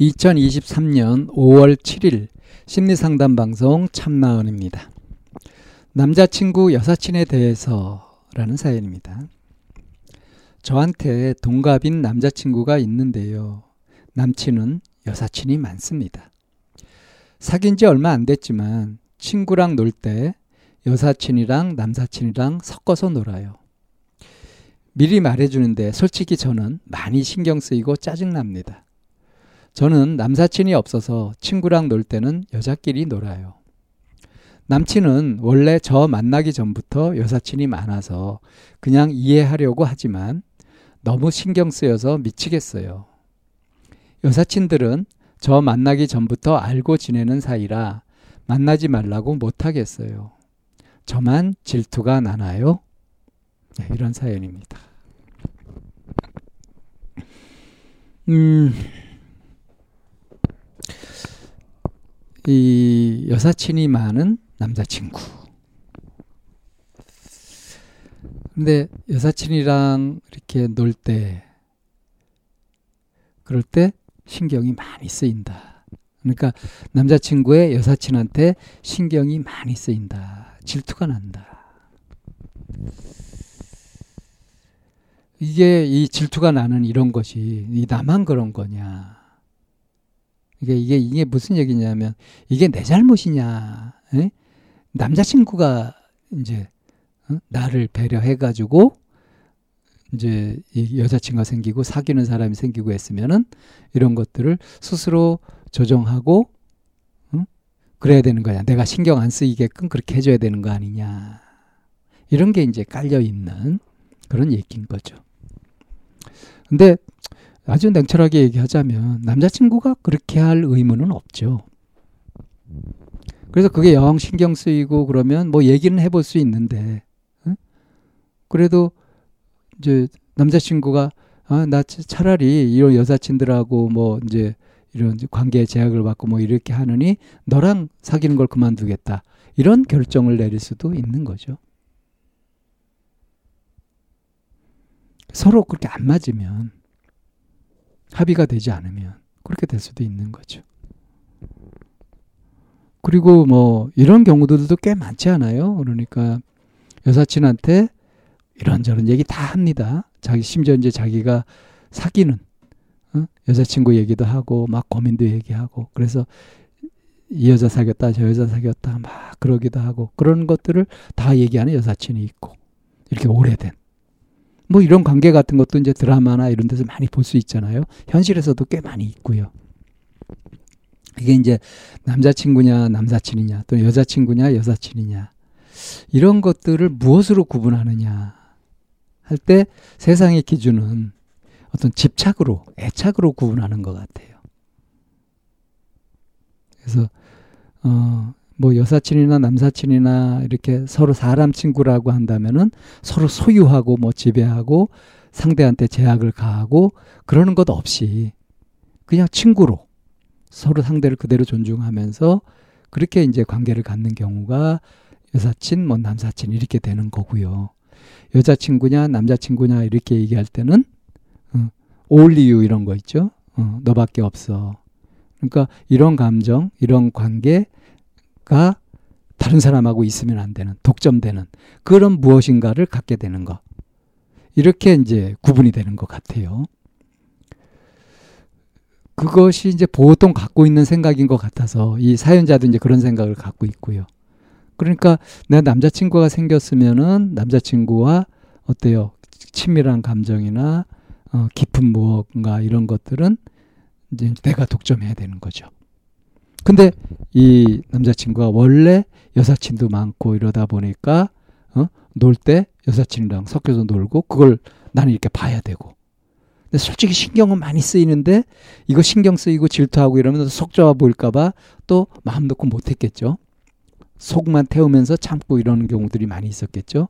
2023년 5월 7일 심리상담 방송 참나원입니다. 남자친구 여사친에 대해서라는 사연입니다. 저한테 동갑인 남자친구가 있는데요. 남친은 여사친이 많습니다. 사귄 지 얼마 안 됐지만 친구랑 놀 때 여사친이랑 남사친이랑 섞어서 놀아요. 미리 말해주는데 솔직히 저는 많이 신경 쓰이고 짜증납니다. 저는 남사친이 없어서 친구랑 놀 때는 여자끼리 놀아요. 남친은 원래 저 만나기 전부터 여사친이 많아서 그냥 이해하려고 하지만 너무 신경 쓰여서 미치겠어요. 여사친들은 저 만나기 전부터 알고 지내는 사이라 만나지 말라고 못하겠어요. 저만 질투가 나나요? 네, 이런 사연입니다. 음, 이 여사친이 많은 남자친구. 근데 여사친이랑 이렇게 놀 때, 그럴 때 신경이 많이 쓰인다. 그러니까 남자친구의 여사친한테 신경이 많이 쓰인다. 질투가 난다. 이게 이 질투가 나는 이런 것이 이 나만 그런 거냐? 이게 이게 이게 무슨 얘기냐면 이게 내 잘못이냐? 에? 남자친구가 이제 어? 나를 배려해가지고 이제 이 여자친구가 생기고 사귀는 사람이 생기고 했으면은 이런 것들을 스스로 조정하고 응? 그래야 되는 거야. 내가 신경 안 쓰이게끔 그렇게 해줘야 되는 거 아니냐. 이런 게 이제 깔려 있는 그런 얘기인 거죠. 근데 아주 냉철하게 얘기하자면 남자친구가 그렇게 할 의무는 없죠. 그래서 그게 영 신경 쓰이고 그러면 뭐 얘기는 해볼 수 있는데, 응? 그래도 이제 남자친구가 아, 나 차라리 이런 여사친들하고 뭐 이제 이런 관계 제약을 받고 뭐 이렇게 하느니 너랑 사귀는 걸 그만두겠다. 이런 결정을 내릴 수도 있는 거죠. 서로 그렇게 안 맞으면 합의가 되지 않으면 그렇게 될 수도 있는 거죠. 그리고 뭐 이런 경우들도 꽤 많지 않아요. 그러니까 여사친한테 이런저런 얘기 다 합니다. 자기 심지어 이제 자기가 사귀는 어? 여자친구 얘기도 하고 막 고민도 얘기하고 그래서 이 여자 사귀었다 저 여자 사귀었다 막 그러기도 하고 그런 것들을 다 얘기하는 여사친이 있고 이렇게 오래된 뭐 이런 관계 같은 것도 이제 드라마나 이런 데서 많이 볼 수 있잖아요. 현실에서도 꽤 많이 있고요. 이게 이제 남자친구냐, 남사친이냐, 또 여자친구냐, 여사친이냐. 이런 것들을 무엇으로 구분하느냐. 할 때 세상의 기준은 어떤 집착으로, 애착으로 구분하는 것 같아요. 그래서, 어, 뭐 여사친이나 남사친이나 이렇게 서로 사람 친구라고 한다면은 서로 소유하고 뭐 지배하고 상대한테 제약을 가하고 그러는 것 없이 그냥 친구로 서로 상대를 그대로 존중하면서 그렇게 이제 관계를 갖는 경우가 여사친, 뭐 남사친 이렇게 되는 거고요. 여자친구냐 남자친구냐 이렇게 얘기할 때는 어, you 이런 거 있죠. 어, 너밖에 없어. 그러니까 이런 감정, 이런 관계 가 다른 사람하고 있으면 안 되는 독점되는 그런 무엇인가를 갖게 되는 것 이렇게 이제 구분이 되는 것 같아요. 그것이 이제 보통 갖고 있는 생각인 것 같아서 이 사연자도 이제 그런 생각을 갖고 있고요. 그러니까 내 남자친구가 생겼으면은 남자친구와 어때요? 친밀한 감정이나 어, 깊은 무언가 이런 것들은 이제 내가 독점해야 되는 거죠. 근데 이 남자친구가 원래 여사친도 많고 이러다 보니까 어? 놀 때 여사친이랑 섞여서 놀고 그걸 나는 이렇게 봐야 되고 근데 솔직히 신경은 많이 쓰이는데 이거 신경 쓰이고 질투하고 이러면 속 좋아 보일까봐 또 마음 놓고 못했겠죠. 속만 태우면서 참고 이러는 경우들이 많이 있었겠죠.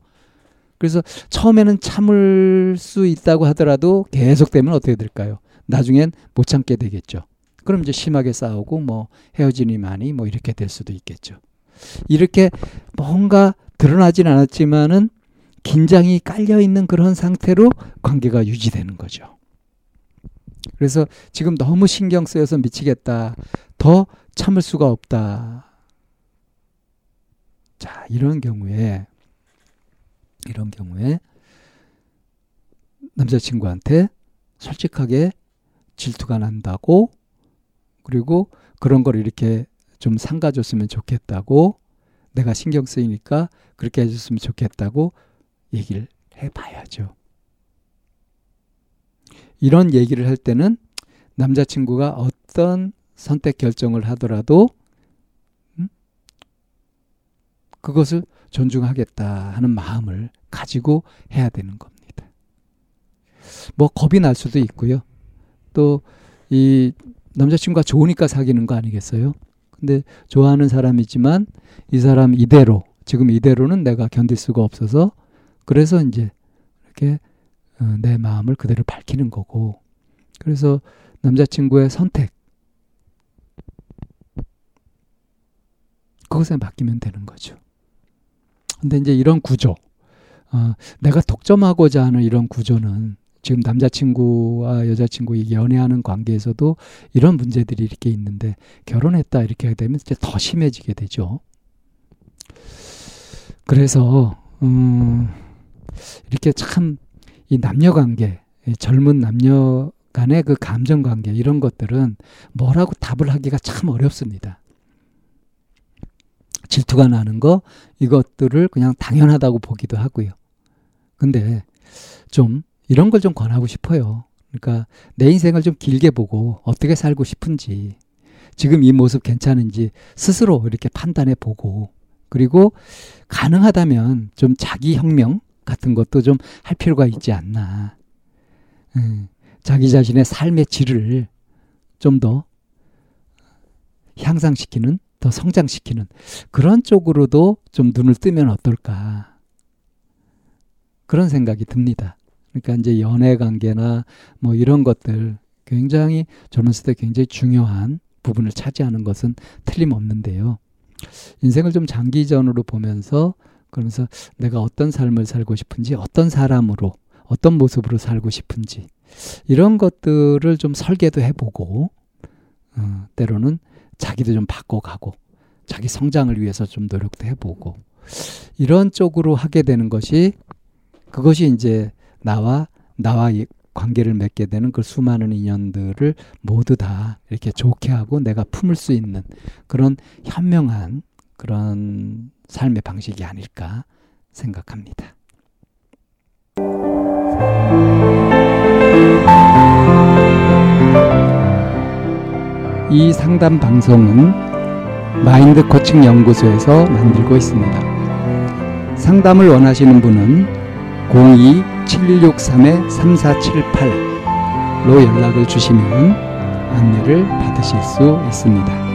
그래서 처음에는 참을 수 있다고 하더라도 계속되면 어떻게 될까요? 나중엔 못 참게 되겠죠. 그럼 이제 심하게 싸우고 뭐 헤어지니 많이 뭐 이렇게 될 수도 있겠죠. 이렇게 뭔가 드러나진 않았지만은 긴장이 깔려 있는 그런 상태로 관계가 유지되는 거죠. 그래서 지금 너무 신경 쓰여서 미치겠다. 더 참을 수가 없다. 자, 이런 경우에 이런 경우에 남자친구한테 솔직하게 질투가 난다고 그리고 그런 걸 이렇게 좀 상가줬으면 좋겠다고 내가 신경 쓰이니까 그렇게 해줬으면 좋겠다고 얘기를 해봐야죠. 이런 얘기를 할 때는 남자친구가 어떤 선택 결정을 하더라도 음? 그것을 존중하겠다 하는 마음을 가지고 해야 되는 겁니다. 뭐 겁이 날 수도 있고요. 또 이 남자친구가 좋으니까 사귀는 거 아니겠어요? 근데 좋아하는 사람이지만 이 사람 이대로 지금 이대로는 내가 견딜 수가 없어서 그래서 이제 이렇게 어, 내 마음을 그대로 밝히는 거고 그래서 남자친구의 선택 그것에 맡기면 되는 거죠. 근데 이제 이런 구조, 어, 내가 독점하고자 하는 이런 구조는 지금 남자친구와 여자친구 연애하는 관계에서도 이런 문제들이 이렇게 있는데 결혼했다 이렇게 되면 이제 더 심해지게 되죠. 그래서 음, 이렇게 참 이 남녀 관계, 젊은 남녀 간의 그 감정 관계 이런 것들은 뭐라고 답을 하기가 참 어렵습니다. 질투가 나는 거 이것들을 그냥 당연하다고 보기도 하고요. 근데 좀 이런 걸 좀 권하고 싶어요. 그러니까 내 인생을 좀 길게 보고 어떻게 살고 싶은지 지금 이 모습 괜찮은지 스스로 이렇게 판단해 보고 그리고 가능하다면 좀 자기 혁명 같은 것도 좀 할 필요가 있지 않나. 음, 자기 자신의 삶의 질을 좀 더 향상시키는 더 성장시키는 그런 쪽으로도 좀 눈을 뜨면 어떨까. 그런 생각이 듭니다. 그러니까 이제 연애 관계나 뭐 이런 것들 굉장히 젊었을 때 굉장히 중요한 부분을 차지하는 것은 틀림없는데요. 인생을 좀 장기전으로 보면서 그러면서 내가 어떤 삶을 살고 싶은지 어떤 사람으로 어떤 모습으로 살고 싶은지 이런 것들을 좀 설계도 해보고 어, 때로는 자기도 좀 바꿔가고 자기 성장을 위해서 좀 노력도 해보고 이런 쪽으로 하게 되는 것이 그것이 이제 나와 나와 관계를 맺게 되는 그 수많은 인연들을 모두 다 이렇게 좋게 하고 내가 품을 수 있는 그런 현명한 그런 삶의 방식이 아닐까 생각합니다. 이 상담 방송은 마인드 코칭 연구소에서 만들고 있습니다. 상담을 원하시는 분은 02-763-3478로 연락을 주시면 안내를 받으실 수 있습니다.